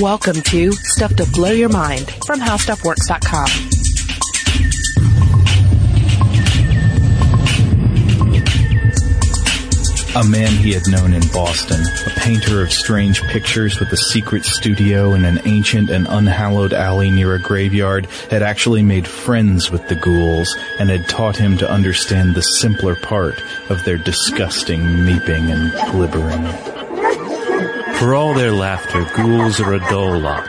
Welcome to Stuff to Blow Your Mind from HowStuffWorks.com. A man he had known in Boston, a painter of strange pictures with a secret studio in an ancient and unhallowed alley near a graveyard, had actually made friends with the ghouls and had taught him to understand the simpler part of their disgusting meeping and glibbering. For all their laughter, ghouls are a dull lot.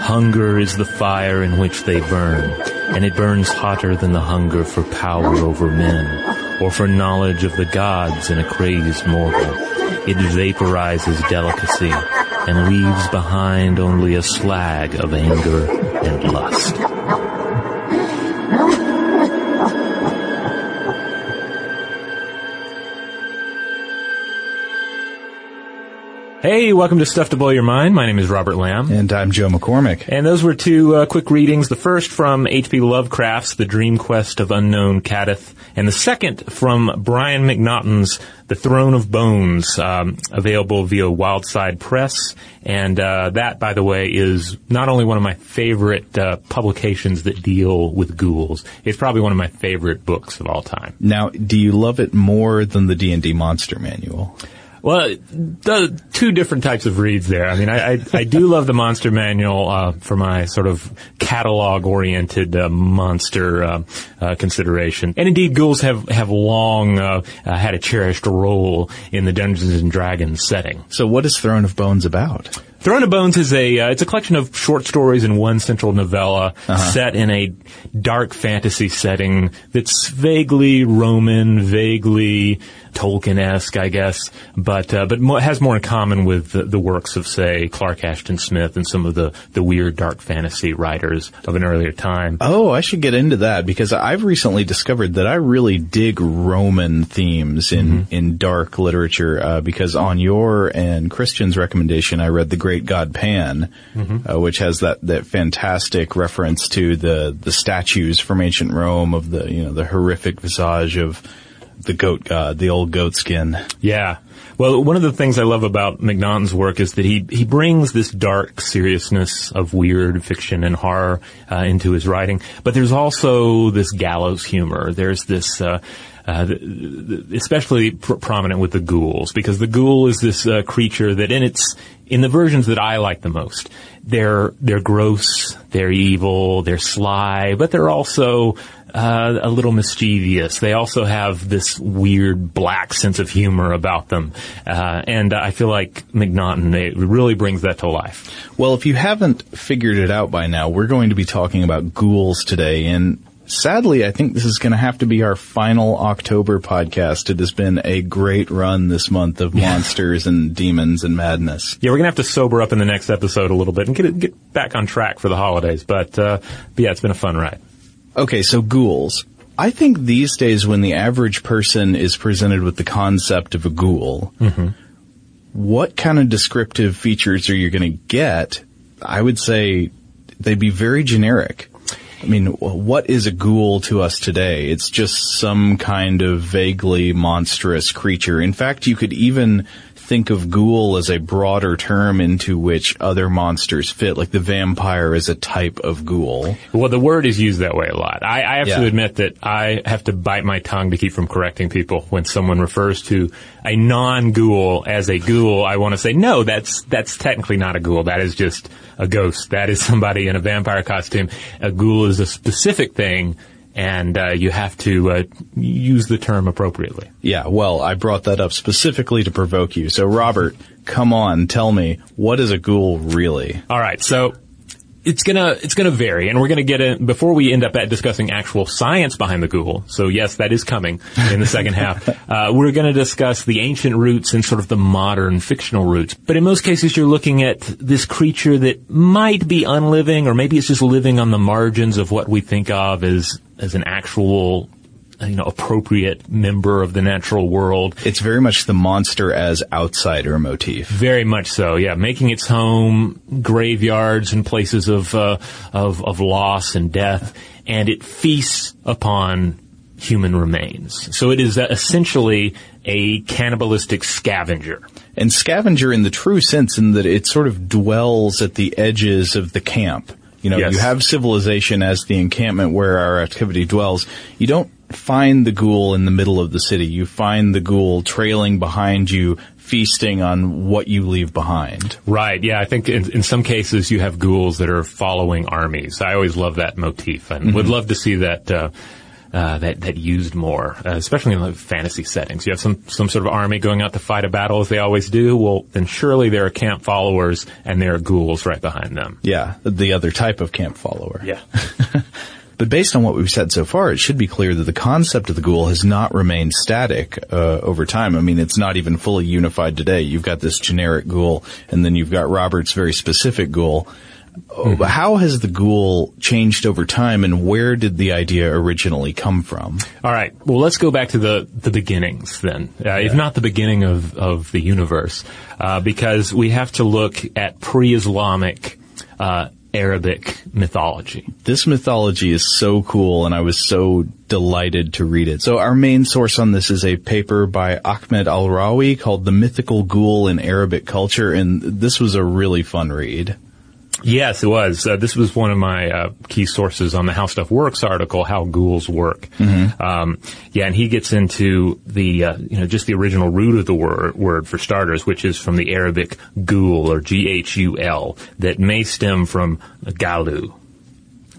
Hunger is the fire in which they burn, and it burns hotter than the hunger for power over men or for knowledge of the gods in a crazed mortal. It vaporizes delicacy and leaves behind only a slag of anger and lust. Hey, welcome to Stuff to Blow Your Mind. My name is Robert Lamb. And I'm Joe McCormick. And those were two uh, quick readings. The first from H.P. Lovecraft's The Dream Quest of Unknown Kadath, and the second from Brian McNaughton's The Throne of Bones, um, available via Wildside Press. And uh, that, by the way, is not only one of my favorite uh, publications that deal with ghouls, it's probably one of my favorite books of all time. Now, do you love it more than the D&D Monster Manual? Well, the two different types of reads there. I mean, I, I, I do love the monster manual uh, for my sort of catalog-oriented uh, monster uh, uh consideration, and indeed, ghouls have have long uh, uh, had a cherished role in the Dungeons and Dragons setting. So, what is Throne of Bones about? Throne of Bones is a uh, it's a collection of short stories in one central novella uh-huh. set in a dark fantasy setting that's vaguely Roman, vaguely Tolkien-esque, I guess, but uh, but more, has more in common with the, the, works of say Clark Ashton Smith and some of the the weird dark fantasy writers of an earlier time. Oh, I should get into that because I've recently discovered that I really dig Roman themes in mm-hmm. in dark literature uh, because on your and Christian's recommendation, I read the Great God Pan, mm-hmm. uh, which has that, that fantastic reference to the, the statues from ancient Rome of the, you know, the horrific visage of the goat god, the old goat skin. Yeah. Well, one of the things I love about McNaughton's work is that he, he brings this dark seriousness of weird fiction and horror uh, into his writing, but there's also this gallows humor. There's this, uh, uh, especially pr- prominent with the ghouls, because the ghoul is this uh, creature that in its in the versions that I like the most, they're they're gross, they're evil, they're sly, but they're also uh, a little mischievous. They also have this weird black sense of humor about them, uh, and I feel like McNaughton it really brings that to life. Well, if you haven't figured it out by now, we're going to be talking about ghouls today, and sadly, I think this is going to have to be our final October podcast. It has been a great run this month of monsters and demons and madness. Yeah, we're going to have to sober up in the next episode a little bit and get it, get back on track for the holidays. But, uh, but yeah, it's been a fun ride. Okay, so ghouls. I think these days when the average person is presented with the concept of a ghoul, mm-hmm. what kind of descriptive features are you going to get? I would say they'd be very generic. I mean, what is a ghoul to us today? It's just some kind of vaguely monstrous creature. In fact, you could even think of ghoul as a broader term into which other monsters fit, like the vampire is a type of ghoul. Well, the word is used that way a lot. I, I have yeah. to admit that I have to bite my tongue to keep from correcting people when someone refers to a non-ghoul as a ghoul. I want to say, no, that's, that's technically not a ghoul. That is just a ghost. That is somebody in a vampire costume. A ghoul is a specific thing and uh, you have to uh, use the term appropriately. Yeah, well, I brought that up specifically to provoke you. So, Robert, come on, tell me, what is a ghoul really? All right, so it's gonna it's gonna vary, and we're gonna get in before we end up at discussing actual science behind the ghoul. So yes, that is coming in the second half. Uh, we're gonna discuss the ancient roots and sort of the modern fictional roots. But in most cases, you're looking at this creature that might be unliving, or maybe it's just living on the margins of what we think of as as an actual you know, appropriate member of the natural world. It's very much the monster as outsider motif. Very much so, yeah. Making its home graveyards and places of, uh, of, of loss and death. And it feasts upon human remains. So it is uh, essentially a cannibalistic scavenger. And scavenger in the true sense in that it sort of dwells at the edges of the camp. You know, Yes. you have civilization as the encampment where our activity dwells. You don't find the ghoul in the middle of the city. You find the ghoul trailing behind you, feasting on what you leave behind. Right. Yeah. I think in, in some cases you have ghouls that are following armies. I always love that motif and would love to see that. Uh, uh, that that used more, uh, especially in the fantasy settings. You have some some sort of army going out to fight a battle as they always do. Well, then surely there are camp followers and there are ghouls right behind them. Yeah, the other type of camp follower. Yeah. But based on what we've said so far, it should be clear that the concept of the ghoul has not remained static uh, over time. I mean, it's not even fully unified today. You've got this generic ghoul, and then you've got Robert's very specific ghoul. But How has the ghoul changed over time, and where did the idea originally come from? All right. Well, let's go back to the, the beginnings then, uh, if not the beginning of, of the universe, uh, because we have to look at pre-Islamic uh, Arabic mythology. This mythology is so cool, and I was so delighted to read it. So our main source on this is a paper by Ahmed Al-Rawi called "The Mythical Ghoul in Arabic Culture," and this was a really fun read. Yes, it was. Uh, this was one of my uh, key sources on the How Stuff Works article, How Ghouls Work. Um, yeah, and he gets into the, uh, you know, just the original root of the word, word for starters, which is from the Arabic ghoul or G-H-U-L, that may stem from galu,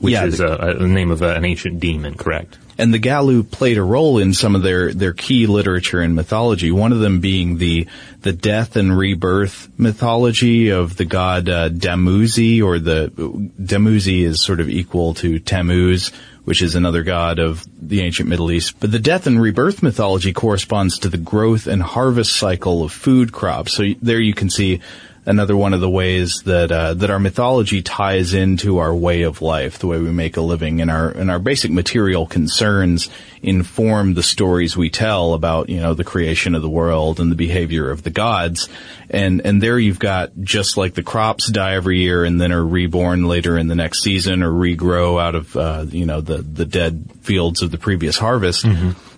which Yeah, is the- a, a name of uh, an ancient demon, correct? And the Galu played a role in some of their, their key literature and mythology. One of them being the the death and rebirth mythology of the god uh, Dumuzi, or the Dumuzi is sort of equal to Tammuz, which is another god of the ancient Middle East. But the death and rebirth mythology corresponds to the growth and harvest cycle of food crops. So there you can see another one of the ways that uh, that our mythology ties into our way of life, the way we make a living, and our and our basic material concerns inform the stories we tell about you know the creation of the world and the behavior of the gods. And and there you've got just like the crops die every year and then are reborn later in the next season or regrow out of uh, you know the the dead fields of the previous harvest.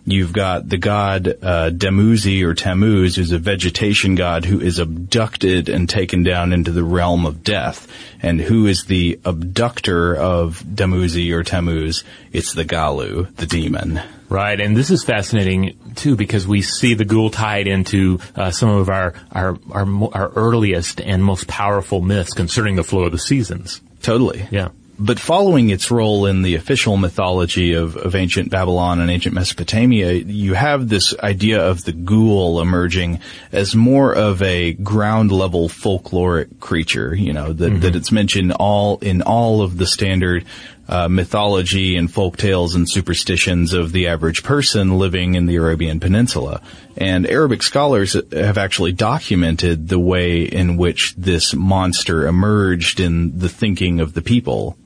You've got the god uh, Dumuzi or Tammuz, who's a vegetation god who is abducted and taken down into the realm of death. And who is the abductor of Dumuzi or Tammuz? It's the Galu, the demon. Right, and this is fascinating too because we see the ghoul tied into uh, some of our our, our mo- our earliest and most powerful myths concerning the flow of the seasons. Totally. Yeah. But following its role in the official mythology of, of ancient Babylon and ancient Mesopotamia, you have this idea of the ghoul emerging as more of a ground level folkloric creature, you know, that, that it's mentioned all, in all of the standard uh, mythology and folk tales and superstitions of the average person living in the Arabian Peninsula. And Arabic scholars have actually documented the way in which this monster emerged in the thinking of the people.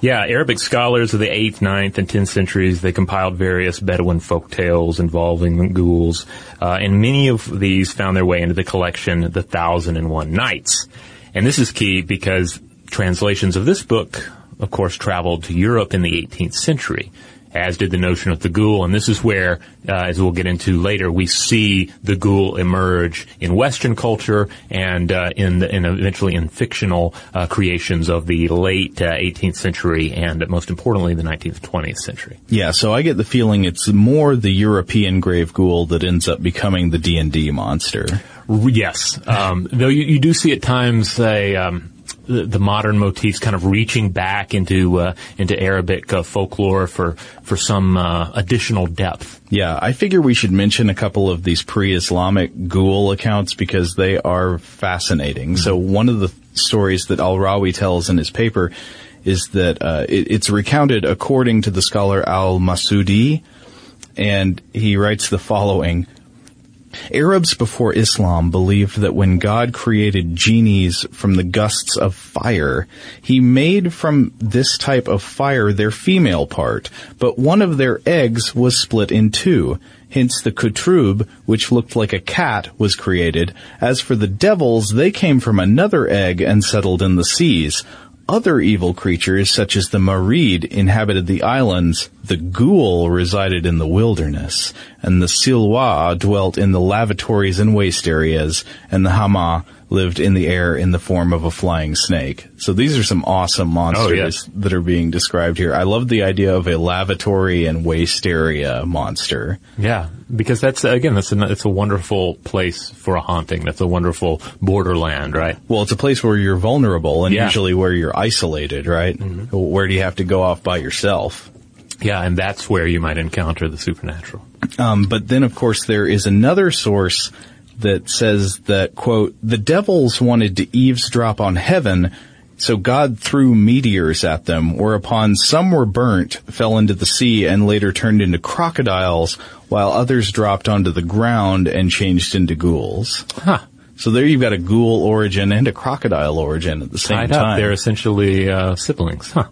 Yeah, Arabic scholars of the 8th, 9th, and 10th centuries, they compiled various Bedouin folk tales involving ghouls, uh, and many of these found their way into the collection, The Thousand and One Nights. And this is key because translations of this book, of course, traveled to Europe in the 18th century, as did the notion of the ghoul. And this is where, uh, as we'll get into later, we see the ghoul emerge in Western culture and uh, in, the, in eventually in fictional uh, creations of the late uh, 18th century and most importantly the 19th 20th century. Yeah, so I get the feeling it's more the European grave ghoul that ends up becoming the D&D monster. Yes, um, though you, you do see at times a. Um, the, the modern motifs kind of reaching back into uh, into Arabic uh, folklore for for some uh, additional depth. Yeah, I figure we should mention a couple of these pre-Islamic ghoul accounts because they are fascinating. So one of the stories that Al-Rawi tells in his paper is that uh, it, it's recounted according to the scholar Al-Masudi, and he writes the following. Arabs before Islam believed that when God created genies from the gusts of fire, he made from this type of fire their female part, but one of their eggs was split in two. Hence the kutrub, which looked like a cat, was created. As for the devils, they came from another egg and settled in the seas. Other evil creatures, such as the Marid, inhabited the islands, the Ghoul resided in the wilderness, and the Silwa dwelt in the lavatories and waste areas, and the Hama lived in the air in the form of a flying snake. So these are some awesome monsters Oh, yes. that are being described here. I love the idea of a lavatory and waste area monster. Yeah, because that's again, that's a it's a wonderful place for a haunting. That's a wonderful borderland, right? Well, it's a place where you're vulnerable and Yeah. usually where you're isolated, right? Where do you have to go off by yourself? Yeah, and that's where you might encounter the supernatural. Um, but then, of course, there is another source that says that, quote, the devils wanted to eavesdrop on heaven, so God threw meteors at them, whereupon some were burnt, fell into the sea, and later turned into crocodiles, while others dropped onto the ground and changed into ghouls. Huh. So there you've got a ghoul origin and a crocodile origin at the same Tied time. up, they're essentially uh, siblings. Huh.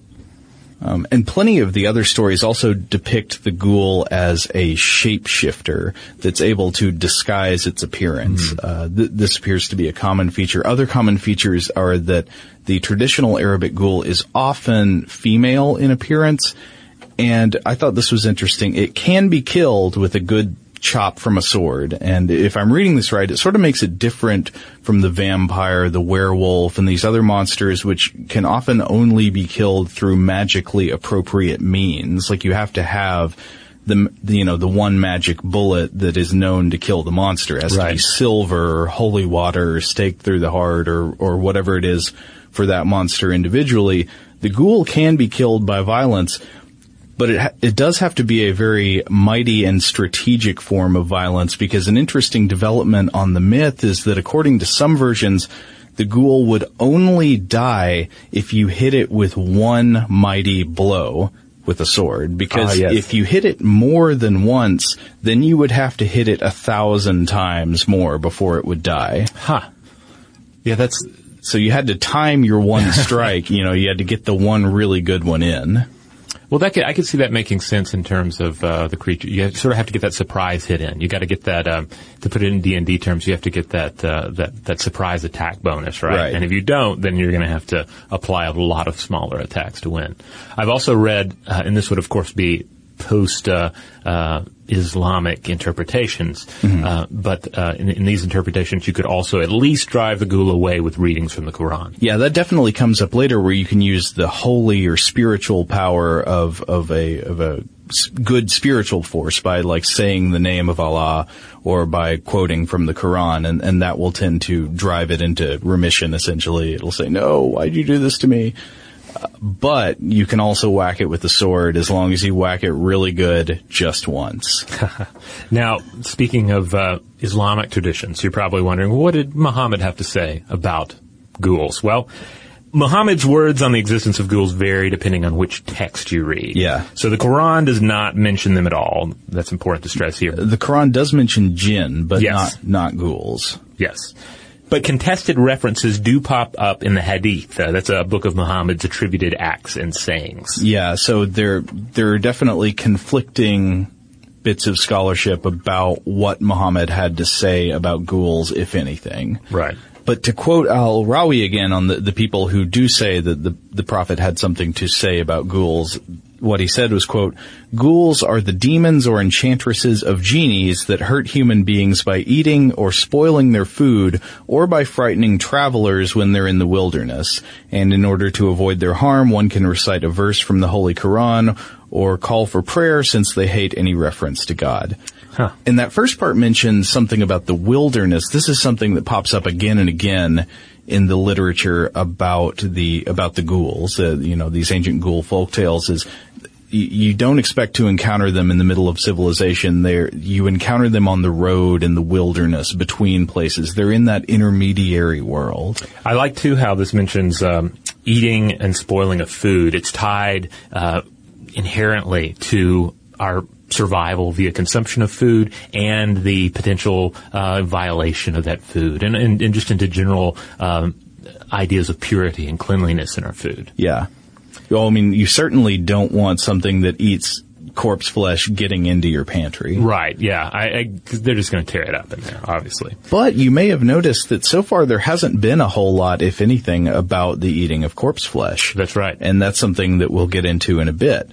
Um, and plenty of the other stories also depict the ghoul as a shapeshifter that's able to disguise its appearance. Uh, th- this appears to be a common feature. Other common features are that the traditional Arabic ghoul is often female in appearance, and I thought this was interesting. It can be killed with a good chop from a sword. And if I'm reading this right, it sort of makes it different from the vampire, the werewolf, and these other monsters, which can often only be killed through magically appropriate means. Like you have to have the, you know, the one magic bullet that is known to kill the monster. It has to be silver or holy water or stake through the heart or, or whatever it is for that monster individually. The ghoul can be killed by violence, but it ha- it does have to be a very mighty and strategic form of violence because an interesting development on the myth is that according to some versions, the ghoul would only die if you hit it with one mighty blow with a sword because Ah, yes. if you hit it more than once, then you would have to hit it a thousand times more before it would die. Huh. Yeah, that's So you had to time your one strike, you know, you had to get the one really good one in. Well. That could, I could see that making sense in terms of uh, the creature. You sort of have to get that surprise hit in. You got to get that um, to put it in D and D terms. You have to get that uh, that that surprise attack bonus, right? Right. And if you don't, then you're going to have to apply a lot of smaller attacks to win. I've also read, uh, and this would of course be post uh, uh, Islamic interpretations, uh, but uh, in, in these interpretations, you could also at least drive the ghoul away with readings from the Quran. Yeah, that definitely comes up later where you can use the holy or spiritual power of, of a, of a good spiritual force by like saying the name of Allah or by quoting from the Quran and, and that will tend to drive it into remission essentially. It'll say, no, why'd you do this to me? But you can also whack it with the sword as long as you whack it really good just once. Now, speaking of uh, Islamic traditions, you're probably wondering, what did Muhammad have to say about ghouls? Well, Muhammad's words on the existence of ghouls vary depending on which text you read. Yeah. So the Quran does not mention them at all. That's important to stress here. The Quran does mention jinn, but Yes. not, not ghouls. Yes. But contested references do pop up in the Hadith. Uh, that's a book of Muhammad's attributed acts and sayings. Yeah, so there there are definitely conflicting bits of scholarship about what Muhammad had to say about ghouls, if anything. Right. But to quote Al Rawi again on the, the people who do say that the, the Prophet had something to say about ghouls, what he said was, quote, ghouls are the demons or enchantresses of genies that hurt human beings by eating or spoiling their food or by frightening travelers when they're in the wilderness. And in order to avoid their harm, one can recite a verse from the Holy Quran or call for prayer since they hate any reference to God. Huh. And that first part mentions something about the wilderness. This is something that pops up again and again in the literature about the about the ghouls. Uh, you know, these ancient ghoul folk tales is you don't expect to encounter them in the middle of civilization. There, you encounter them on the road in the wilderness between places. They're in that intermediary world. I like too how this mentions um, eating and spoiling of food. It's tied uh, inherently to our survival via consumption of food and the potential uh, violation of that food, and, and, and just into general um, ideas of purity and cleanliness in our food. Yeah. Well, I mean, you certainly don't want something that eats corpse flesh getting into your pantry. Right. Yeah. I, I, they're just going to tear it up in there, obviously. But you may have noticed that so far there hasn't been a whole lot, if anything, about the eating of corpse flesh. That's right. And that's something that we'll get into in a bit.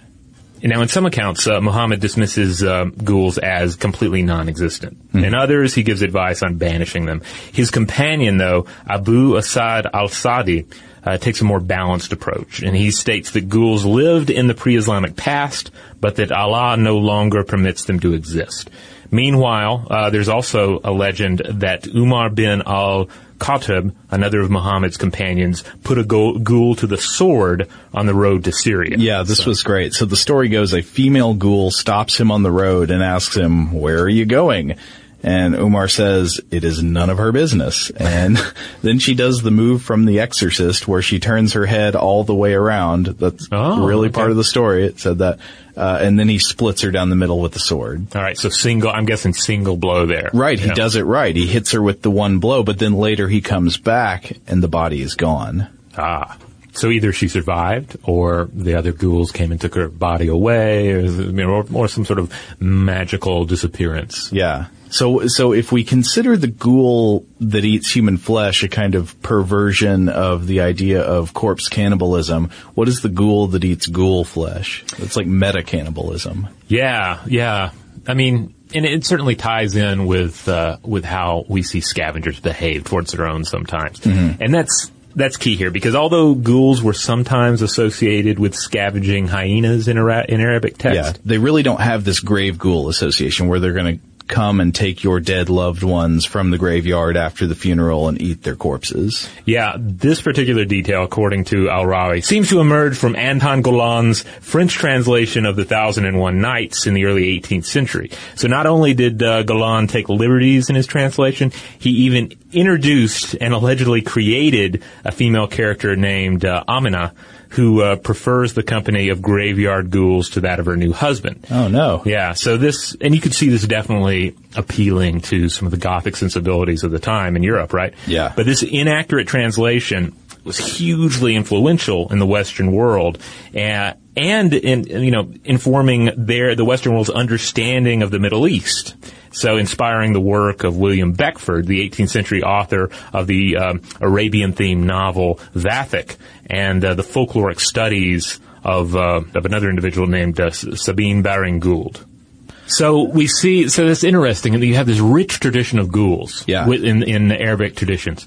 Now, in some accounts, uh, Muhammad dismisses uh, ghouls as completely non-existent. Mm-hmm. In others, he gives advice on banishing them. His companion, though, Abu Asad al-Sadi, uh, takes a more balanced approach, and he states that ghouls lived in the pre-Islamic past, but that Allah no longer permits them to exist. Meanwhile, uh, there's also a legend that Umar bin al Khattab, another of Muhammad's companions, put a ghoul to the sword on the road to Syria. Yeah, this so. was great. So the story goes, a female ghoul stops him on the road and asks him, where are you going? And Umar says it is none of her business. And then she does the move from The Exorcist where she turns her head all the way around. That's oh, really okay. part of the story. It said that. Uh, and then he splits her down the middle with the sword. All right, so single, I'm guessing single blow there. Right, he yeah. does it right. He hits her with the one blow, but then later he comes back and the body is gone. Ah. So either she survived, or the other ghouls came and took her body away, or, or, or some sort of magical disappearance. Yeah. So, so if we consider the ghoul that eats human flesh a kind of perversion of the idea of corpse cannibalism, what is the ghoul that eats ghoul flesh? It's like meta cannibalism. Yeah, yeah. I mean, and it certainly ties in with uh, with how we see scavengers behave towards their own sometimes, mm-hmm. and that's that's key here because although ghouls were sometimes associated with scavenging hyenas in, Ara- in Arabic text, yeah, they really don't have this grave ghoul association where they're going to come and take your dead loved ones from the graveyard after the funeral and eat their corpses. Yeah, this particular detail, according to Al-Rawi, seems to emerge from Anton Galland's French translation of The Thousand and One Nights in the early 18th century. So not only did uh, Golan take liberties in his translation, he even introduced and allegedly created a female character named uh, Amina, who uh, prefers the company of graveyard ghouls to that of her new husband. Oh no. Yeah, so this, and you could see this definitely appealing to some of the Gothic sensibilities of the time in Europe, right? Yeah. But this inaccurate translation was hugely influential in the Western world, and, and in, you know, informing their, the Western world's understanding of the Middle East. So inspiring the work of William Beckford, the 18th century author of the um, Arabian themed novel Vathek, and uh, the folkloric studies of, uh, of another individual named uh, Sabine Baring Gould. So we see, so it's interesting that you have this rich tradition of ghouls yeah. in, in Arabic traditions.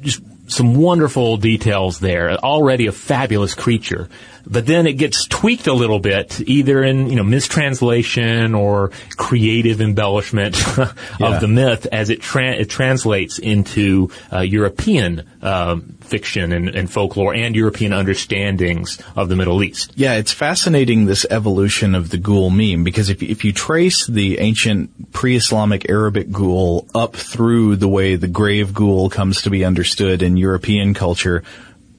Just some wonderful details there. Already a fabulous creature. But then it gets tweaked a little bit, either in, you know, mistranslation or creative embellishment of yeah. the myth as it, tra- it translates into uh, European um, fiction and, and, folklore and European understandings of the Middle East. Yeah, it's fascinating this evolution of the ghoul meme because if, if you trace the ancient pre-Islamic Arabic ghoul up through the way the grave ghoul comes to be understood in European culture,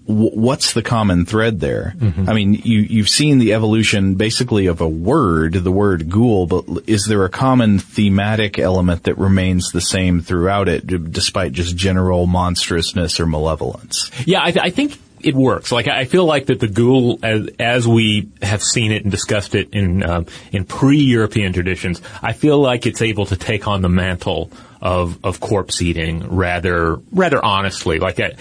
what's the common thread there? Mm-hmm. I mean, you, you've seen the evolution basically of a word, the word ghoul, but is there a common thematic element that remains the same throughout it, despite just general monstrousness or malevolence? Yeah, I, th- I think it works. Like I feel like that the ghoul, as, as we have seen it and discussed it in uh, in pre-European traditions, I feel like it's able to take on the mantle of of corpse eating rather rather honestly. Like it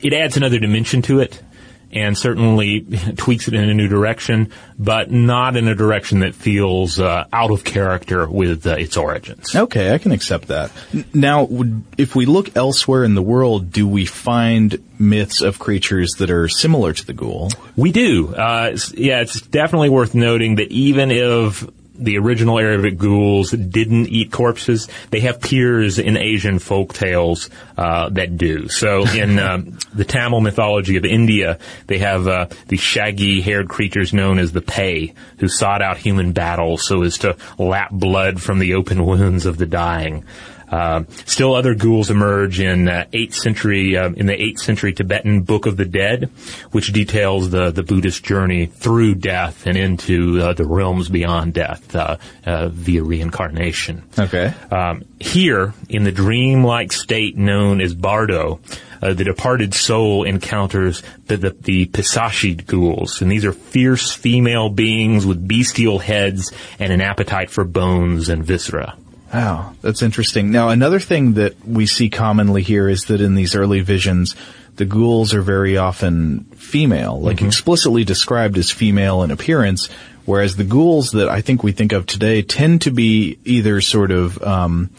it adds another dimension to it. And certainly tweaks it in a new direction, but not in a direction that feels uh, out of character with uh, its origins. Okay, I can accept that. Now, if we look elsewhere in the world, do we find myths of creatures that are similar to the ghoul? We do. Uh, yeah, it's definitely worth noting that even if the original Arabic ghouls didn't eat corpses. They have peers in Asian folk tales uh, that do. So in um, the Tamil mythology of India, they have uh, these shaggy-haired creatures known as the Pei, who sought out human battles so as to lap blood from the open wounds of the dying. Uh, still other ghouls emerge in uh, 8th century, uh, in the 8th century Tibetan Book of the Dead, which details the, the Buddhist journey through death and into uh, the realms beyond death uh, uh, via reincarnation. Okay. Um, here, in the dreamlike state known as Bardo, uh, the departed soul encounters the, the, the Pisashid ghouls. And these are fierce female beings with bestial heads and an appetite for bones and viscera. Wow, that's interesting. Now, another thing that we see commonly here is that in these early visions, the ghouls are very often female, like explicitly described as female in appearance, whereas the ghouls that I think we think of today tend to be either sort of um,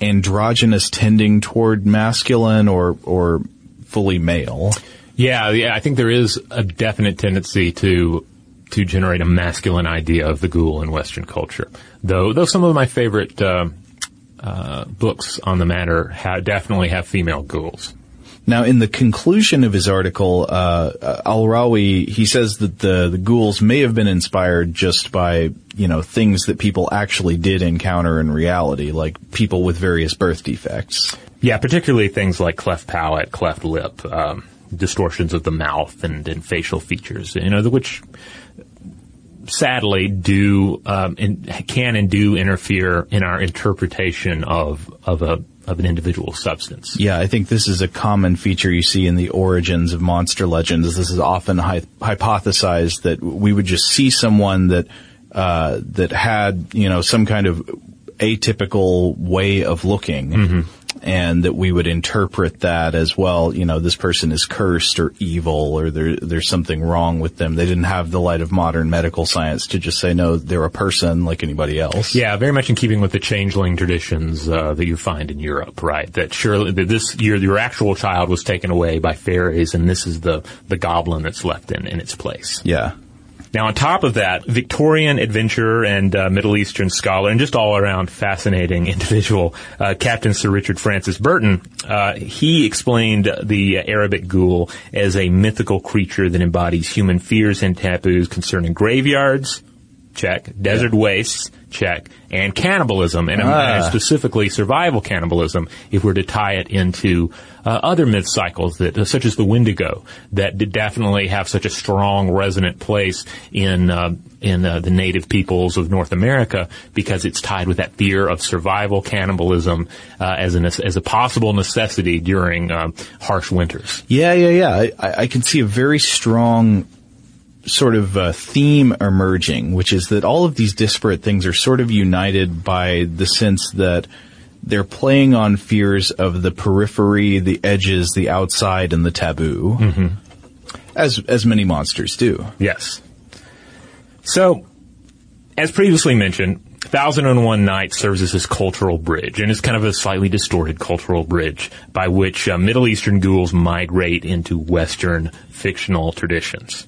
androgynous, tending toward masculine, or or fully male. Yeah, yeah, I think there is a definite tendency to to generate a masculine idea of the ghoul in Western culture. Though, though some of my favorite uh, uh, books on the matter ha- definitely have female ghouls. Now, in the conclusion of his article, uh, uh, Al-Rawi, he says that the, the ghouls may have been inspired just by, you know, things that people actually did encounter in reality, like people with various birth defects. Yeah, particularly things like cleft palate, cleft lip, um, distortions of the mouth, and, and facial features. You know, the- which sadly do um, and can and do interfere in our interpretation of of a of an individual substance. Yeah, I think this is a common feature you see in the origins of monster legends. This is often hy- hypothesized that we would just see someone that uh, that had you know some kind of atypical way of looking, and that we would interpret that as well. You know, this person is cursed or evil, or there, there's something wrong with them. They didn't have the light of modern medical science to just say no, they're a person like anybody else. Yeah, very much in keeping with the changeling traditions uh, that you find in Europe, right? That surely that this your your actual child was taken away by fairies, and this is the the goblin that's left in in its place. yeah. Now, on top of that, Victorian adventurer and uh, Middle Eastern scholar, and just all around fascinating individual, uh, Captain Sir Richard Francis Burton, uh, he explained the Arabic ghoul as a mythical creature that embodies human fears and taboos concerning graveyards, check, desert wastes, check, and cannibalism, and, Ah. and specifically survival cannibalism, if we're to tie it into uh, other myth cycles that, uh, such as the Wendigo, that did definitely have such a strong resonant place in uh, in uh, the native peoples of North America because it's tied with that fear of survival cannibalism uh, as an as a possible necessity during um, harsh winters. Yeah, yeah, yeah. I I can see a very strong sort of uh, theme emerging, which is that all of these disparate things are sort of united by the sense that they're playing on fears of the periphery, the edges, the outside, and the taboo, as as many monsters do. Yes. So, as previously mentioned, Thousand and One Nights serves as this cultural bridge, and it's kind of a slightly distorted cultural bridge by which uh, Middle Eastern ghouls migrate into Western fictional traditions.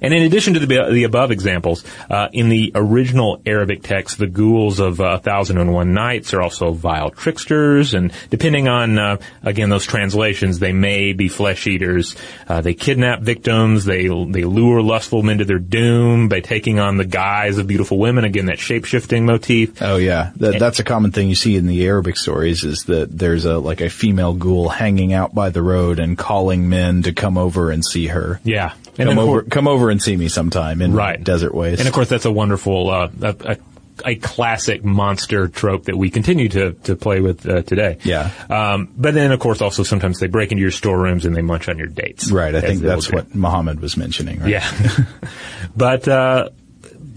And in addition to the, the above examples, uh, in the original Arabic text, the ghouls of uh, Thousand and One Nights are also vile tricksters, and depending on uh, again those translations, they may be flesh eaters. Uh, they kidnap victims. They they lure lustful men to their doom by taking on the guise of beautiful women. Again, that shape shifting motif. Oh yeah, that, that's a common thing you see in the Arabic stories. Is that there's a like a female ghoul hanging out by the road and calling men to come over and see her. Yeah, and of over, course- come over and see me sometime in Right. desert waste. And of course, that's a wonderful, uh, a, a, a classic monster trope that we continue to, to play with uh, today. Yeah. Um, but then, of course, also sometimes they break into your storerooms and they munch on your dates. right, I think that's what Muhammad was mentioning. Right? Yeah. but uh,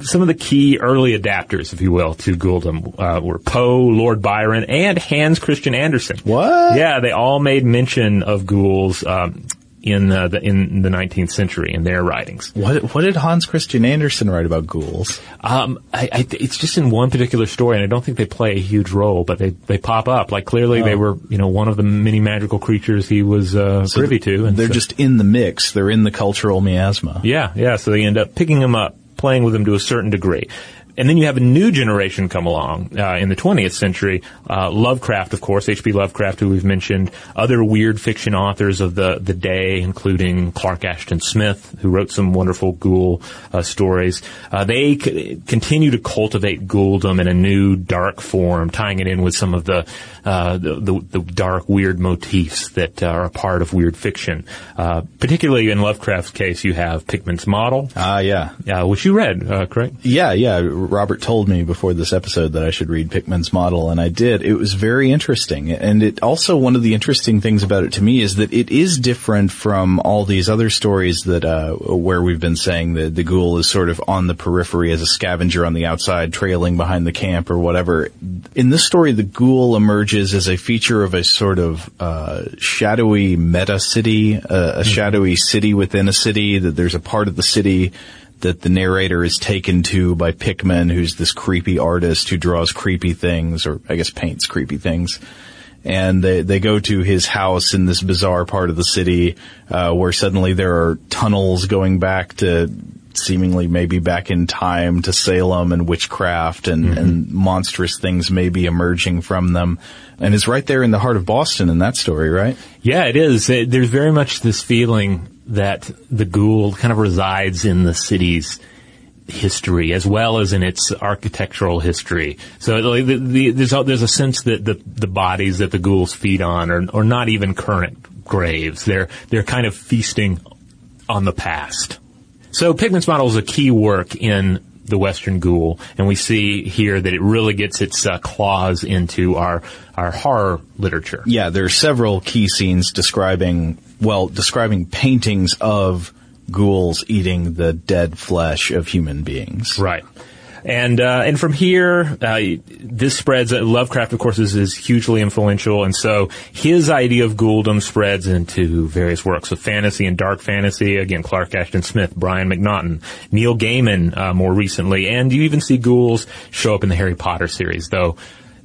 some of the key early adapters, if you will, to ghouldom uh, were Poe, Lord Byron, and Hans Christian Andersen. What? Yeah, they all made mention of ghouls um, in uh, the in the 19th century in their writings. What what did Hans Christian Andersen write about ghouls? Um, I, I, it's just in one particular story, and I don't think they play a huge role, but they, they pop up. Like clearly, they Oh. were you know one of the many magical creatures he was uh, privy to, and They're so- just in the mix. They're in the cultural miasma. yeah, yeah. So they end up picking them up, playing with them to a certain degree. And then you have a new generation come along uh, in the 20th century. Uh, Lovecraft, of course, H.P. Lovecraft, who we've mentioned, other weird fiction authors of the the day, including Clark Ashton Smith, who wrote some wonderful ghoul uh, stories. Uh, they c- continue to cultivate ghouldom in a new dark form, tying it in with some of the uh, the, the, the dark, weird motifs that are a part of weird fiction. Uh, particularly in Lovecraft's case, you have Pickman's Model, Ah, yeah, uh, which you read, uh, correct? yeah, yeah. Robert told me before this episode that I should read Pickman's model, and I did. It was very interesting, and it also one of the interesting things about it to me is that it is different from all these other stories that uh, where we've been saying that the ghoul is sort of on the periphery as a scavenger on the outside, trailing behind the camp or whatever. In this story, the ghoul emerges as a feature of a sort of uh, shadowy meta city, uh, a mm-hmm. shadowy city within a city. That there's a part of the city that the narrator is taken to by Pickman, who's this creepy artist who draws creepy things, or I guess paints creepy things. And they, they go to his house in this bizarre part of the city, uh, where suddenly there are tunnels going back to seemingly maybe back in time to Salem and witchcraft and, mm-hmm. and monstrous things may be emerging from them. And it's right there in the heart of Boston in that story, right? Yeah, it is. It, there's very much this feeling that the ghoul kind of resides in the city's history as well as in its architectural history. So the, the, there's, a, there's a sense that the, the bodies that the ghouls feed on are, are not even current graves. They're, they're kind of feasting on the past. So Pickman's model is a key work in the Western Ghoul, and we see here that it really gets its uh, claws into our our horror literature. Yeah, there are several key scenes describing well, describing paintings of ghouls eating the dead flesh of human beings. Right. And uh, and from here, uh, this spreads. Uh, Lovecraft, of course, is, is, hugely influential, and so his idea of ghouldom spreads into various works of fantasy and dark fantasy. Again, Clark Ashton Smith, Brian McNaughton, Neil Gaiman, uh, more recently, and you even see ghouls show up in the Harry Potter series, though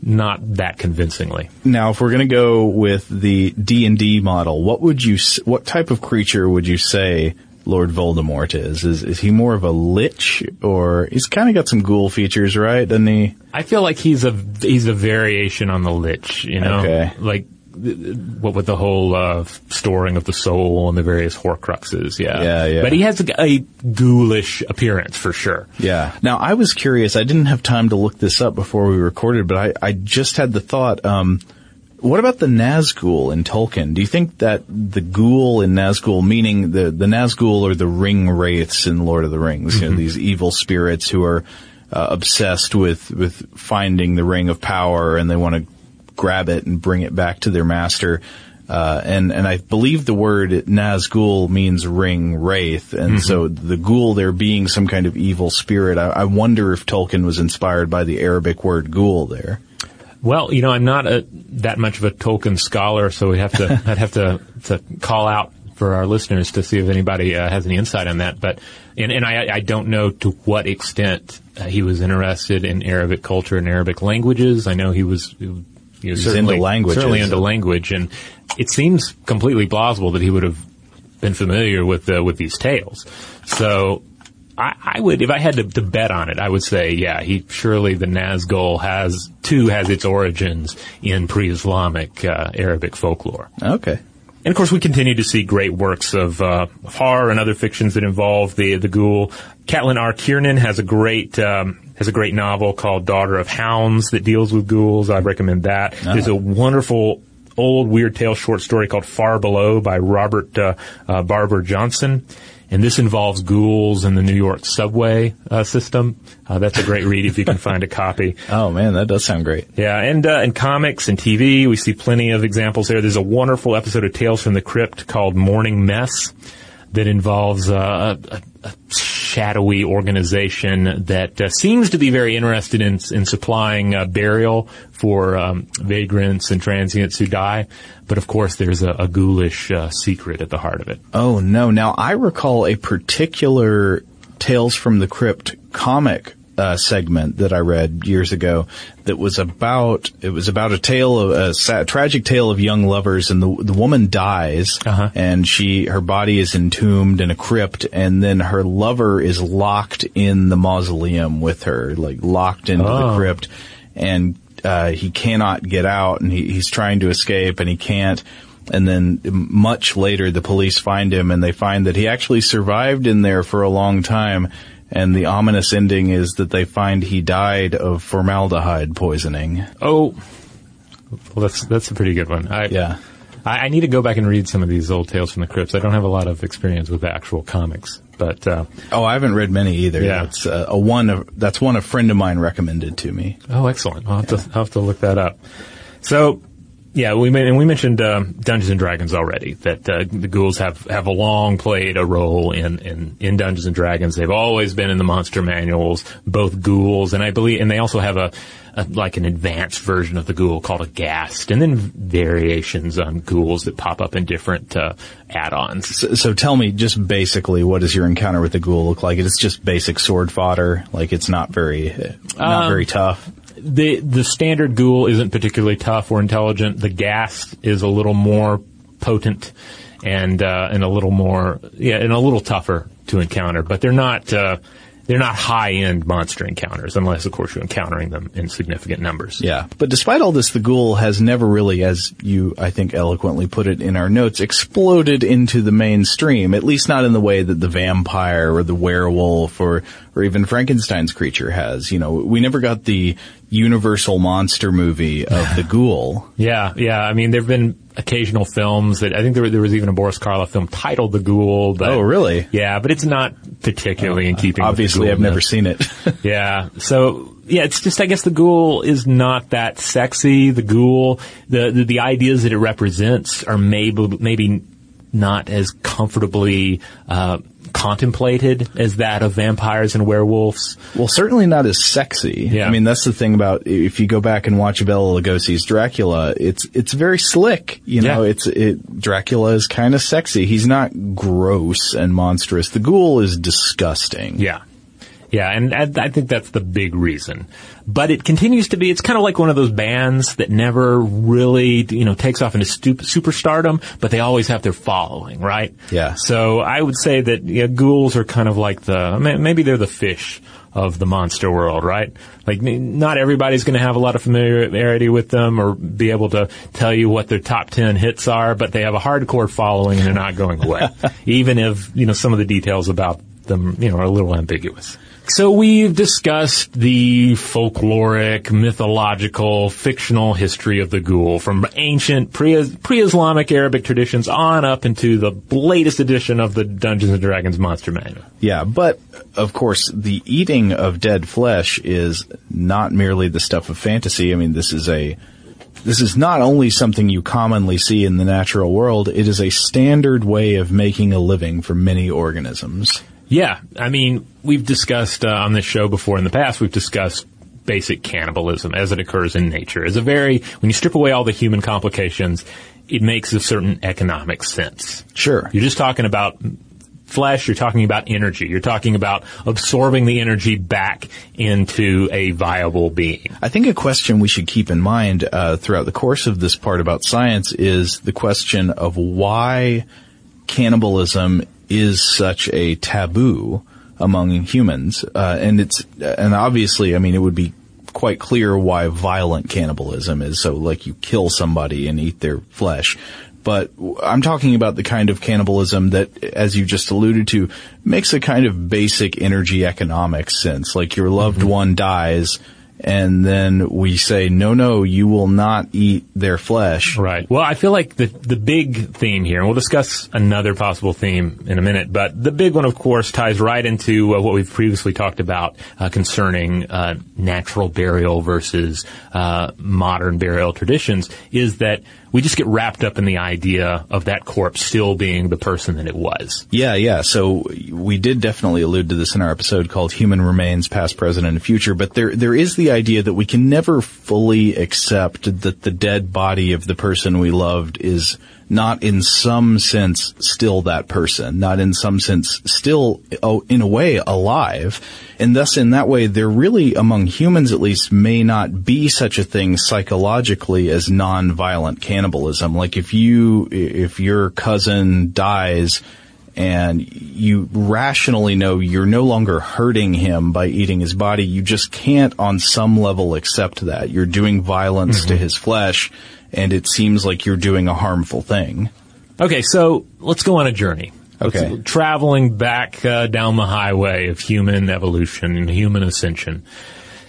not that convincingly. Now, if we're going to go with the D and D model, what would you, what type of creature would you say Lord Voldemort is? Is is he more of a lich, or he's kind of got some ghoul features, right? Doesn't he? I feel like he's a he's a variation on the lich. You know, okay. like what with the whole uh, storing of the soul and the various Horcruxes, yeah, yeah, yeah. But he has a, a, ghoulish appearance for sure. Yeah. Now I was curious. I didn't have time to look this up before we recorded, but I, I just had the thought. Um, what about the Nazgul in Tolkien? Do you think that the ghoul in Nazgul, meaning the the Nazgul or the ring wraiths in Lord of the Rings, mm-hmm. you know, mm-hmm. these evil spirits who are uh, obsessed with with finding the ring of power and they want to grab it and bring it back to their master. Uh, and and I believe the word Nazgul means ring wraith, and mm-hmm. so the ghoul there being some kind of evil spirit. I, I, wonder if Tolkien was inspired by the Arabic word ghoul there. Well, you know, I'm not a, that much of a Tolkien scholar, so we have to I'd have to to call out for our listeners to see if anybody uh, has any insight on that. But and, and I, I don't know to what extent uh, he was interested in Arabic culture and Arabic languages. I know he was he was certainly, into language. Certainly into language, and it seems completely plausible that he would have been familiar with uh, with these tales. So I, I, would, if I had to, to, bet on it, I would say, yeah, he surely the Nazgul has too has its origins in pre-Islamic uh, Arabic folklore. Okay. And of course, we continue to see great works of uh, horror and other fictions that involve the the ghoul. Caitlin R. Kiernan has a great um, has a great novel called Daughter of Hounds that deals with ghouls. I recommend that. Oh. There's a wonderful old weird tale short story called Far Below by Robert uh, uh, Barbour Johnson. And this involves ghouls in the New York subway uh, system. Uh, that's a great read if you can find a copy. Oh man, that does sound great. Yeah, and uh, in comics and TV, we see plenty of examples there. There's a wonderful episode of Tales from the Crypt called Mournin' Mess that involves uh, a, a, shadowy organization that uh, seems to be very interested in, in supplying uh, burial for um, vagrants and transients who die. But of course, there's a, a ghoulish uh, secret at the heart of it. Oh no! Now I recall a particular Tales from the Crypt comic uh, segment that I read years ago that was about it was about a tale of a sad, tragic tale of young lovers, and the the woman dies, uh-huh. and she her body is entombed in a crypt, and then her lover is locked in the mausoleum with her, like locked into oh. the crypt, and uh, he cannot get out, and he, he's trying to escape, and he can't. And then much later, the police find him, and they find that he actually survived in there for a long time and the ominous ending is that they find he died of formaldehyde poisoning. Oh, well, that's that's a pretty good one. I, yeah. I, I need to go back and read some of these old Tales from the Crypts. I don't have a lot of experience with the actual comics, but uh, Oh, I haven't read many either. Yeah. That's uh, a one of, that's one a friend of mine recommended to me. oh, excellent. I'll have, to, I'll have to look that up. So, yeah, we and we mentioned um, Dungeons and Dragons already. That uh, the ghouls have have long played a role in, in in Dungeons and Dragons. They've always been in the monster manuals, both ghouls, and I believe, and they also have a, a like an advanced version of the ghoul called a ghast, and then variations on ghouls that pop up in different uh, add-ons. So, so tell me just basically what does your encounter with the ghoul look like? It's just basic sword fodder. Like it's not very, uh, not Um, very tough. The the standard ghoul isn't particularly tough or intelligent. The ghast is a little more potent and uh, and a little more yeah and a little tougher to encounter. But they're not uh, they're not high end monster encounters unless of course you're encountering them in significant numbers. Yeah. But despite all this, the ghoul has never really, as you, I think, eloquently put it in our notes, exploded into the mainstream, at least not in the way that the vampire or the werewolf or, or even Frankenstein's creature has. You know, we never got the universal monster movie of the ghoul. Yeah, yeah. I mean, there've been occasional films that I think there, there was even a Boris Karloff film titled The Ghoul. But, Oh, really? Yeah, but it's not particularly in keeping. with the Obviously, I've never seen it. Yeah. So yeah, it's just I guess the ghoul is not that sexy. The ghoul, the the, the ideas that it represents are maybe maybe not as comfortably uh, contemplated as that of vampires and werewolves. Well, certainly not as sexy. Yeah. I mean, that's the thing about if you go back and watch Bela Lugosi's Dracula, it's it's very slick. You know, Yeah. it's it Dracula is kind of sexy. He's not gross and monstrous. The ghoul is disgusting. Yeah. Yeah, and I, I think that's the big reason. But it continues to be, it's kind of like one of those bands that never really, you know, takes off into stu- superstardom, but they always have their following, right? Yeah. So I would say that yeah, ghouls are kind of like the, maybe they're the fish of the monster world, right? Like not everybody's going to have a lot of familiarity with them or be able to tell you what their top 10 hits are, but they have a hardcore following and they're not going away. Even if, you know, some of the details about them, you know, are a little ambiguous. So we've discussed the folkloric, mythological, fictional history of the ghoul from ancient pre- pre-Islamic Arabic traditions on up into the latest edition of the Dungeons and Dragons Monster Manual. Yeah, but of course, the eating of dead flesh is not merely the stuff of fantasy. I mean, this is a this is not only something you commonly see in the natural world, it is a standard way of making a living for many organisms. Yeah, I mean, we've discussed uh, on this show before in the past, we've discussed basic cannibalism as it occurs in nature. As a very, when you strip away all the human complications, it makes a certain economic sense. Sure. You're just talking about flesh, you're talking about energy, you're talking about absorbing the energy back into a viable being. I think a question we should keep in mind uh, throughout the course of this part about science is the question of why cannibalism is such a taboo among humans, uh, and it's and obviously, I mean, it would be quite clear why violent cannibalism is. So, like, you kill somebody and eat their flesh. But I'm talking about the kind of cannibalism that, as you just alluded to, makes a kind of basic energy economics sense. Like your loved one dies, and then we say, no, no, you will not eat their flesh. Right. Well, I feel like the the big theme here, and we'll discuss another possible theme in a minute, but the big one, of course, ties right into uh, what we've previously talked about uh, concerning uh, natural burial versus uh, modern burial traditions, is that we just get wrapped up in the idea of that corpse still being the person that it was. Yeah, yeah. So we did definitely allude to this in our episode called Human Remains, Past, Present, and Future, but there, there is the idea that we can never fully accept that the dead body of the person we loved is not in some sense still that person, not in some sense still, oh, in a way, alive. And thus in that way, there really, among humans at least, may not be such a thing psychologically as non-violent cannibalism. Like if you, if your cousin dies, and you rationally know you're no longer hurting him by eating his body. You just can't on some level accept that. You're doing violence mm-hmm. to his flesh and it seems like you're doing a harmful thing. Okay, so let's go on a journey. Let's- Okay. traveling back uh, down the highway of human evolution and human ascension.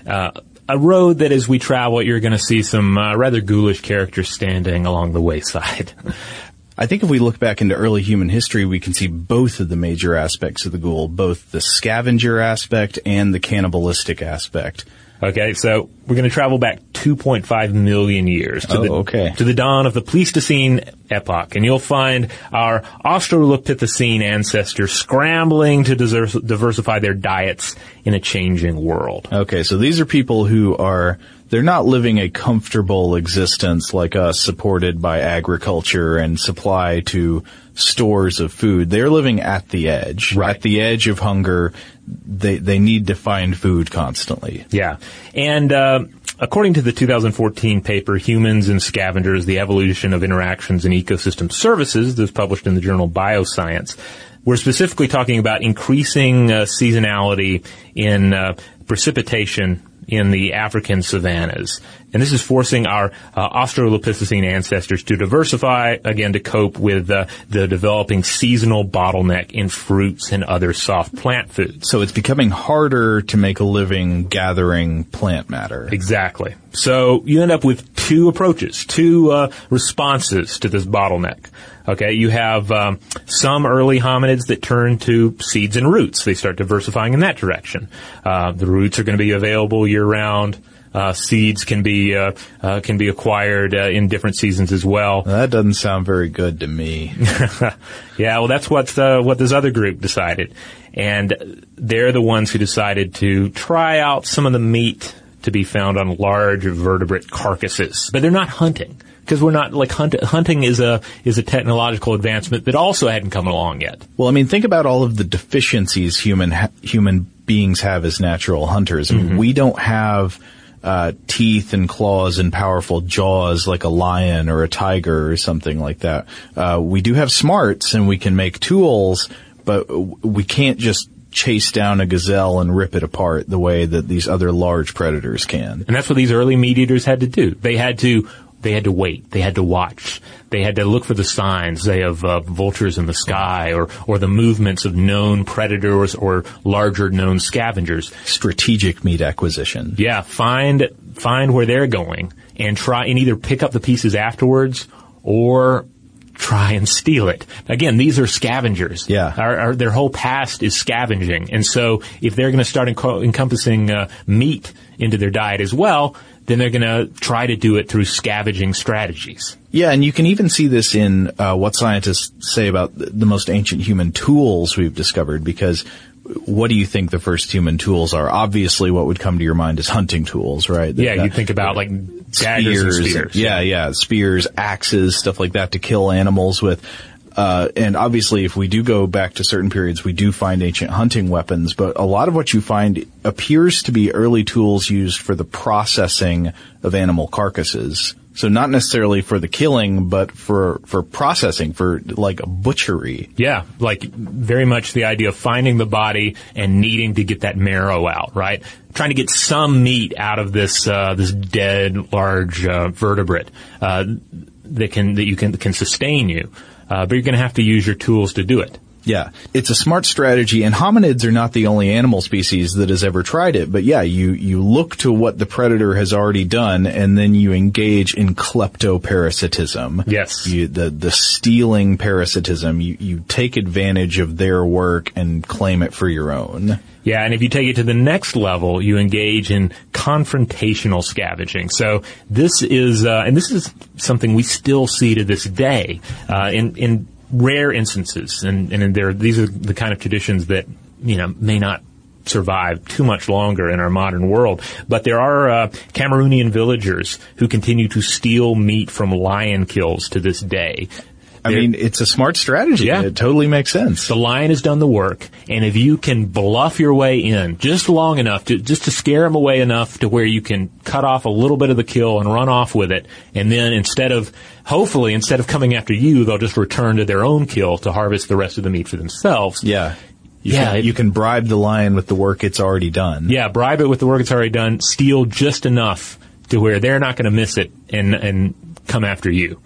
Uh, a a road that as we travel, you're going to see some uh, rather ghoulish characters standing along the wayside. I think if we look back into early human history, we can see both of the major aspects of the ghoul, both the scavenger aspect and the cannibalistic aspect. Okay, so we're going to travel back 2.5 million years to, Oh, the, okay. to the dawn of the Pleistocene epoch, and you'll find our Australopithecine ancestors scrambling to diversify their diets in a changing world. Okay, so these are people who are, they're not living a comfortable existence like us, supported by agriculture and supply to stores of food. They're living at the edge. Right. At the edge of hunger. They, they need to find food constantly. Yeah. And uh, according to the 2014 paper, Humans and Scavengers, The Evolution of Interactions and Ecosystem Services, that's published in the journal Bioscience, we're specifically talking about increasing uh, seasonality in uh, precipitation in the African savannas. And this is forcing our uh, Australopithecine ancestors to diversify, again, to cope with uh, the developing seasonal bottleneck in fruits and other soft plant foods. So it's becoming harder to make a living gathering plant matter. Exactly. So you end up with two approaches, two uh, responses to this bottleneck. Okay, you have um, some early hominids that turn to seeds and roots. They start diversifying in that direction. Uh, the roots are going to be available year round. Uh, seeds can be uh, uh, can be acquired uh, in different seasons as well. That doesn't sound very good to me. yeah, well, that's what uh, what this other group decided, and they're the ones who decided to try out some of the meat to be found on large vertebrate carcasses, but they're not hunting because we're not like hunt- hunting is a is a technological advancement that also hadn't come along yet. Well, I mean, think about all of the deficiencies human ha- human beings have as natural hunters. I mean, we don't have uh, teeth and claws and powerful jaws like a lion or a tiger or something like that. Uh, we do have smarts and we can make tools, but we can't just chase down a gazelle and rip it apart the way that these other large predators can. And that's what these early meat eaters had to do. They had to they had to wait. They had to watch. They had to look for the signs, say, of uh, vultures in the sky or, or the movements of known predators or larger known scavengers. Strategic meat acquisition. Yeah, find, find where they're going and try and either pick up the pieces afterwards or try and steal it. Again, these are scavengers. Yeah. Our, our, their whole past is scavenging. And so if they're going to start enco- encompassing uh, meat into their diet as well, then they're going to try to do it through scavenging strategies. Yeah, and you can even see this in uh, what scientists say about the, most ancient human tools we've discovered. Because what do you think the first human tools are? Obviously, what would come to your mind is hunting tools, right? Yeah, you think about like daggers and spears. Yeah, yeah, spears, axes, stuff like that to kill animals with. Uh, and obviously, if we do go back to certain periods, we do find ancient hunting weapons. But a lot of what you find appears to be early tools used for the processing of animal carcasses. So not necessarily for the killing, but for for processing, for like a butchery. Yeah, like very much the idea of finding the body and needing to get that marrow out, right? Trying to get some meat out of this uh, this dead large uh, vertebrate uh, that can that you can can sustain you, uh, but you're going to have to use your tools to do it. Yeah, it's a smart strategy, and hominids are not the only animal species that has ever tried it. But yeah, you you look to what the predator has already done, and then you engage in kleptoparasitism. Yes. you, the the stealing parasitism. You you take advantage of their work and claim it for your own. Yeah, and if you take it to the next level, you engage in confrontational scavenging. So this is, uh, and this is something we still see to this day uh, in in rare instances, and and there these are the kind of traditions that you know may not survive too much longer in our modern world. But there are uh, Cameroonian villagers who continue to steal meat from lion kills to this day. I They're- mean, it's a smart strategy. Yeah. It totally makes sense. the lion has done the work, and if you can bluff your way in just long enough to just to scare him away enough to where you can cut off a little bit of the kill and run off with it, and then instead of hopefully instead of coming after you, they'll just return to their own kill to harvest the rest of the meat for themselves. Yeah. You Yeah, Can, it- you can bribe the lion with the work it's already done. Yeah, bribe it with the work it's already done, steal just enough to where they're not going to miss it and and come after you.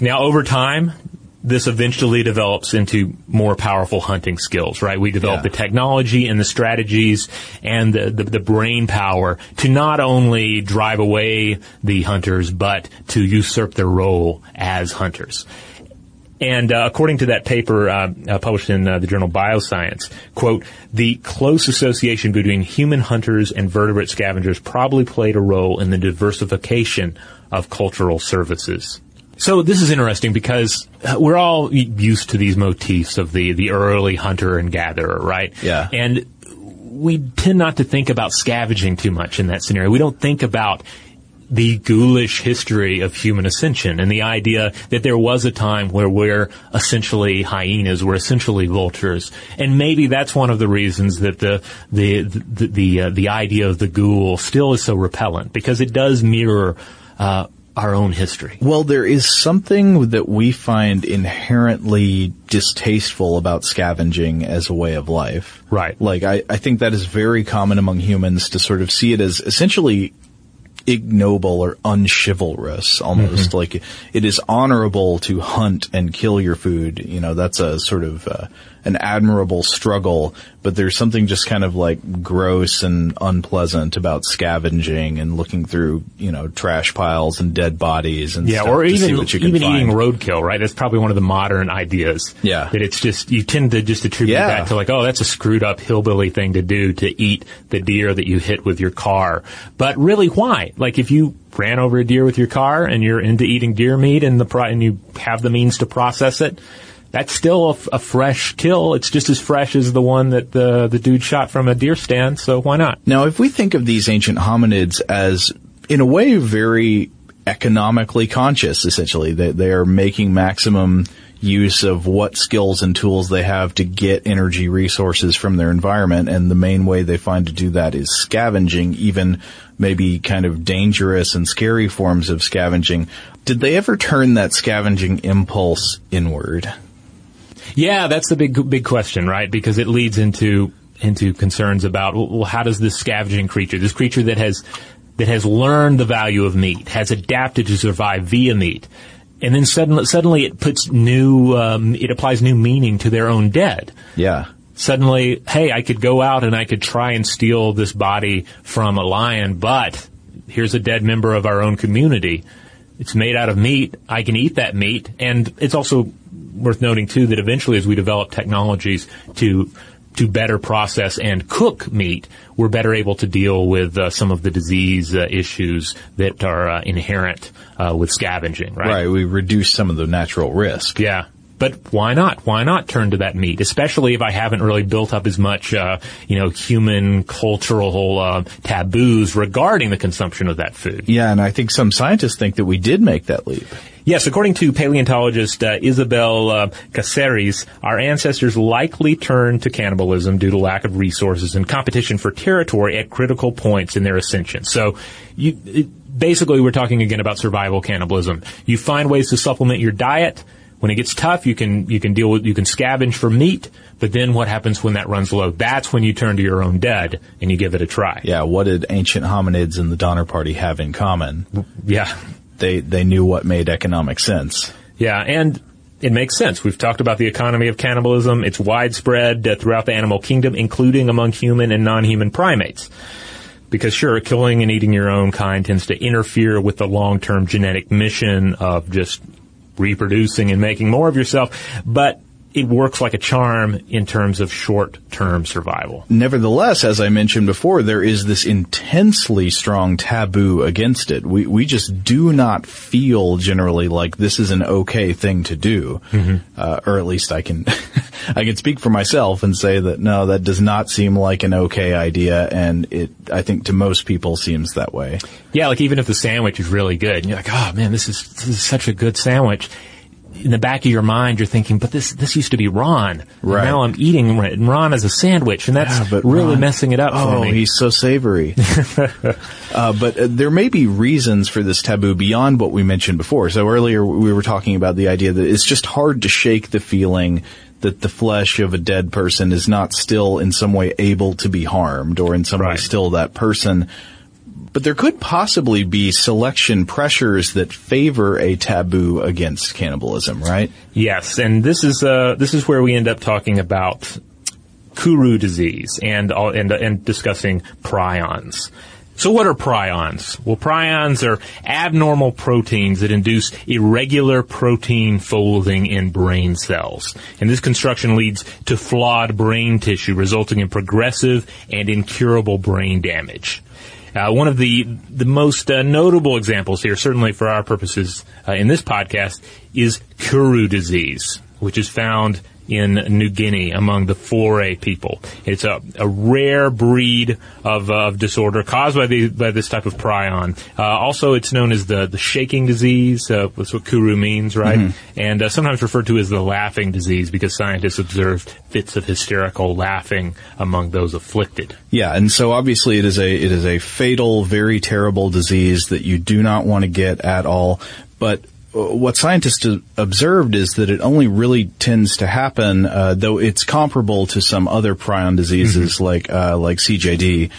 Now, over time, this eventually develops into more powerful hunting skills, right? We develop Yeah. the technology and the strategies and the, the, the brain power to not only drive away the hunters, but to usurp their role as hunters. And uh, according to that paper uh, uh, published in uh, the journal Bioscience, quote, the close association between human hunters and vertebrate scavengers probably played a role in the diversification of cultural services. So this is interesting because uh, we're all used to these motifs of the, the early hunter and gatherer, right? Yeah. And we tend not to think about scavenging too much in that scenario. We don't think about the ghoulish history of human ascension and the idea that there was a time where we're essentially hyenas, we're essentially vultures, and maybe that's one of the reasons that the the the the, uh, the idea of the ghoul still is so repellent because it does mirror uh, our own history. Well, there is something that we find inherently distasteful about scavenging as a way of life. Right. Like, I, I think that is very common among humans to sort of see it as essentially ignoble or unchivalrous almost like it is honorable to hunt and kill your food you know that's a sort of uh, an admirable struggle but there's something just kind of like gross and unpleasant about scavenging and looking through you know trash piles and dead bodies and Yeah, stuff or even what you can even find. eating roadkill, right? That's probably one of the modern ideas. Yeah. that it's just you tend to just attribute Yeah. that to like, oh, that's a screwed up hillbilly thing to do to eat the deer that you hit with your car. But really, why? Like, if you ran over a deer with your car and you're into eating deer meat and the pro- and you have the means to process it. That's still a, f- a fresh kill. It's just as fresh as the one that the the dude shot from a deer stand. So why not? Now, if we think of these ancient hominids as, in a way, very economically conscious, essentially, they, they are making maximum use of what skills and tools they have to get energy resources from their environment, and the main way they find to do that is scavenging, even maybe kind of dangerous and scary forms of scavenging. Did they ever turn that scavenging impulse inward? Yeah, that's the big big question, right? Because it leads into into concerns about well, how does this scavenging creature, this creature that has that has learned the value of meat, has adapted to survive via meat, and then suddenly suddenly it puts new um, it applies new meaning to their own dead. Yeah. Suddenly, hey, I could go out and I could try and steal this body from a lion, but here's a dead member of our own community. It's made out of meat. I can eat that meat. And it's also worth noting too that eventually as we develop technologies to to better process and cook meat, we're better able to deal with uh, some of the disease uh, issues that are uh, inherent uh, with scavenging, right? Right. We reduce some of the natural risk. Yeah. But why not? Why not turn to that meat? Especially if I haven't really built up as much, uh, you know, human cultural uh, taboos regarding the consumption of that food. Yeah, and I think some scientists think that we did make that leap. Yes, according to paleontologist uh, Isabel uh, Caceres, our ancestors likely turned to cannibalism due to lack of resources and competition for territory at critical points in their ascension. So, you it, basically, we're talking again about survival cannibalism. You find ways to supplement your diet. When it gets tough, you can you can deal with you can scavenge for meat. But then, what happens when that runs low? That's when you turn to your own dead and you give it a try. Yeah, what did ancient hominids and the Donner Party have in common? Yeah. They they knew what made economic sense. Yeah, and it makes sense. We've talked about the economy of cannibalism. It's widespread uh, throughout the animal kingdom, including among human and non-human primates. Because sure, killing and eating your own kind tends to interfere with the long-term genetic mission of just reproducing and making more of yourself, but it works like a charm in terms of short-term survival. Nevertheless, as I mentioned before, there is this intensely strong taboo against it. We we just do not feel generally like this is an okay thing to do, uh, or at least I can I can speak for myself and say that no, that does not seem like an okay idea, and it I think to most people seems that way. Yeah, like even if the sandwich is really good, and you're like, oh man, this is this is such a good sandwich. In the back of your mind, you're thinking, but this this used to be Ron. Right. now I'm eating it, and Ron as a sandwich, and that's Yeah, really Ron- messing it up oh, for me. Oh, he's so savory. uh, but uh, there may be reasons for this taboo beyond what we mentioned before. So earlier we were talking about the idea that it's just hard to shake the feeling that the flesh of a dead person is not still in some way able to be harmed or in some way still that person But there could possibly be selection pressures that favor a taboo against cannibalism, right? Yes, and this is uh, this is where we end up talking about Kuru disease and and and discussing prions. So what are prions? Well, prions are abnormal proteins that induce irregular protein folding in brain cells. And this construction leads to flawed brain tissue, resulting in progressive and incurable brain damage. Uh, one of the the most uh, notable examples here, certainly for our purposes uh, in this podcast, is Kuru disease, which is found in New Guinea among the Fore people. It's a, a rare breed of, uh, of disorder caused by the by this type of prion. Uh, also, it's known as the the shaking disease. Uh, that's what Kuru means, right? Mm-hmm. And uh, sometimes referred to as the laughing disease because scientists observed fits of hysterical laughing among those afflicted. Yeah, and so obviously it is a it is a fatal, very terrible disease that you do not want to get at all. But what scientists observed is that it only really tends to happen, uh, though it's comparable to some other prion diseases mm-hmm. like uh, like CJD,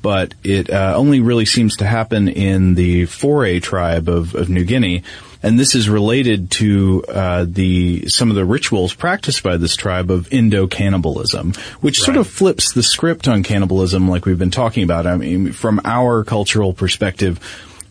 but it uh, only really seems to happen in the Fore tribe of, of New Guinea, and this is related to uh, the some of the rituals practiced by this tribe of endocannibalism, which right. sort of flips the script on cannibalism, like we've been talking about. I mean, from our cultural perspective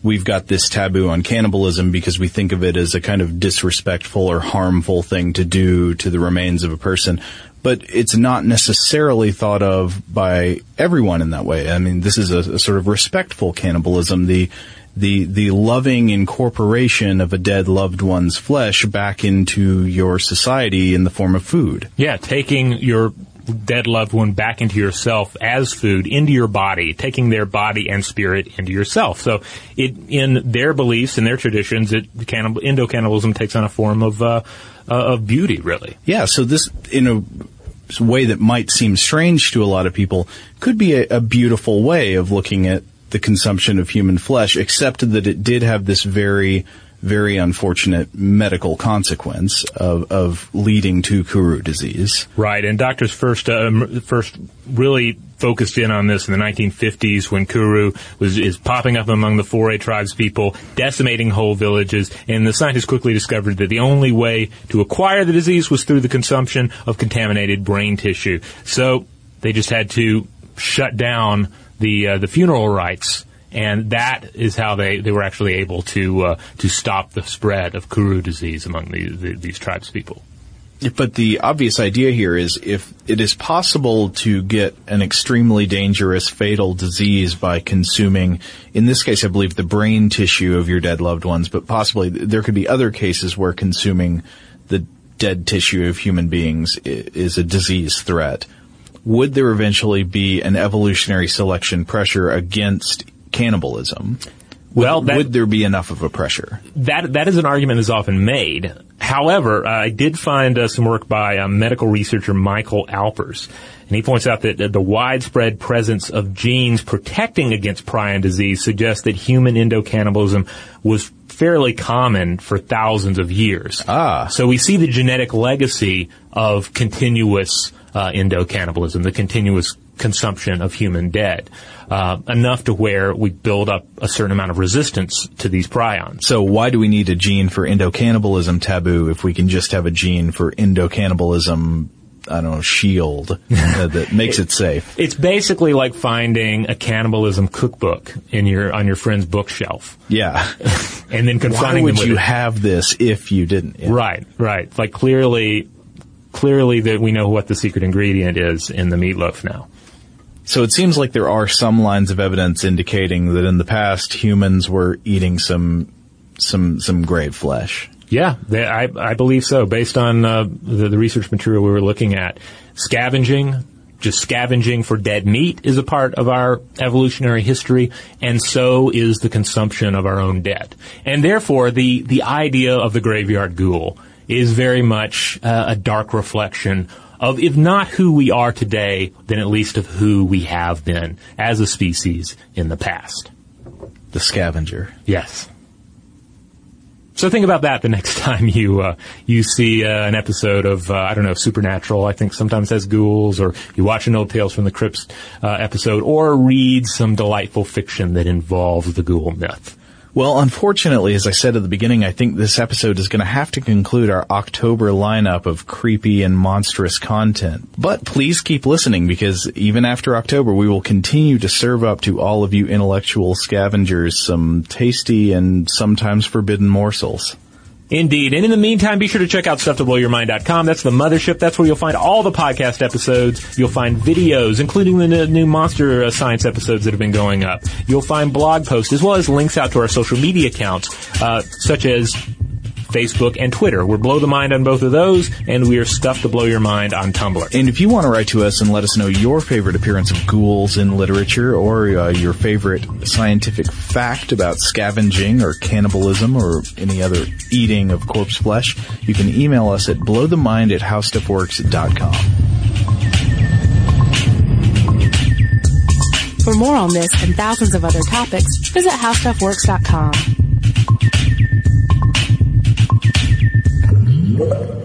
we've got this taboo on cannibalism because we think of it as a kind of disrespectful or harmful thing to do to the remains of a person. But it's not necessarily thought of by everyone in that way. I mean, this is a, a sort of respectful cannibalism. The the the loving incorporation of a dead loved one's flesh back into your society in the form of food. Yeah, taking your dead loved one back into yourself as food, into your body, taking their body and spirit into yourself. So it, in their beliefs and their traditions, it, cannibal, endocannibalism takes on a form of, uh, uh, of beauty, really. Yeah, so this, in a way that might seem strange to a lot of people, could be a, a beautiful way of looking at the consumption of human flesh, except that it did have this very very unfortunate medical consequence of, of leading to Kuru disease. Right, and doctors first uh, first really focused in on this in the 1950s when Kuru was is popping up among the Fore tribes people, decimating whole villages, and the scientists quickly discovered that the only way to acquire the disease was through the consumption of contaminated brain tissue. So they just had to shut down the uh, the funeral rites and that is how they, they were actually able to uh, to stop the spread of Kuru disease among the, the, these tribes people. But the obvious idea here is if it is possible to get an extremely dangerous fatal disease by consuming, in this case, I believe the brain tissue of your dead loved ones, but possibly there could be other cases where consuming the dead tissue of human beings is a disease threat. Would there eventually be an evolutionary selection pressure against cannibalism. Would, well, that, would there be enough of a pressure? That that is an argument that's often made. However, I did find uh, some work by uh, medical researcher Michael Alpers, and he points out that the widespread presence of genes protecting against prion disease suggests that human endocannibalism was fairly common for thousands of years. Ah. So we see the genetic legacy of continuous uh, endocannibalism, the continuous consumption of human dead uh, enough to where we build up a certain amount of resistance to these prions. So why do we need a gene for endocannibalism taboo if we can just have a gene for endocannibalism I don't know, shield uh, that makes it, it, safe. It's basically like finding a cannibalism cookbook in your on your friend's bookshelf. Yeah, and then confronting Why would you it. have this if you didn't? Yeah. Right, right. Like clearly, clearly that we know what the secret ingredient is in the meatloaf now. So it seems like there are some lines of evidence indicating that in the past humans were eating some some some grave flesh. Yeah, they, I I believe so. Based on uh, the, the research material we were looking at, scavenging, just scavenging for dead meat is a part of our evolutionary history, and so is the consumption of our own dead. And therefore, the the idea of the graveyard ghoul is very much uh, a dark reflection of, if not who we are today, then at least of who we have been as a species in the past. The scavenger. Yes. So think about that the next time you uh, you see uh, an episode of uh, I don't know Supernatural. I think sometimes has ghouls, or you watch an old Tales from the Crypts uh, episode, or read some delightful fiction that involves the ghoul myth. Well, unfortunately, as I said at the beginning, I think this episode is going to have to conclude our October lineup of creepy and monstrous content. But please keep listening because even after October, we will continue to serve up to all of you intellectual scavengers some tasty and sometimes forbidden morsels. Indeed. And in the meantime, be sure to check out stufftoblowyourmind.com. That's the mothership. That's where you'll find all the podcast episodes. You'll find videos, including the new monster uh, science episodes that have been going up. You'll find blog posts as well as links out to our social media accounts, uh, such as Facebook, and Twitter. We're Blow the Mind on both of those, and we are Stuff to Blow Your Mind on Tumblr. And if you want to write to us and let us know your favorite appearance of ghouls in literature or uh, your favorite scientific fact about scavenging or cannibalism or any other eating of corpse flesh, you can email us at blowthemind at howstuffworks.com. For more on this and thousands of other topics, visit howstuffworks.com. Thank.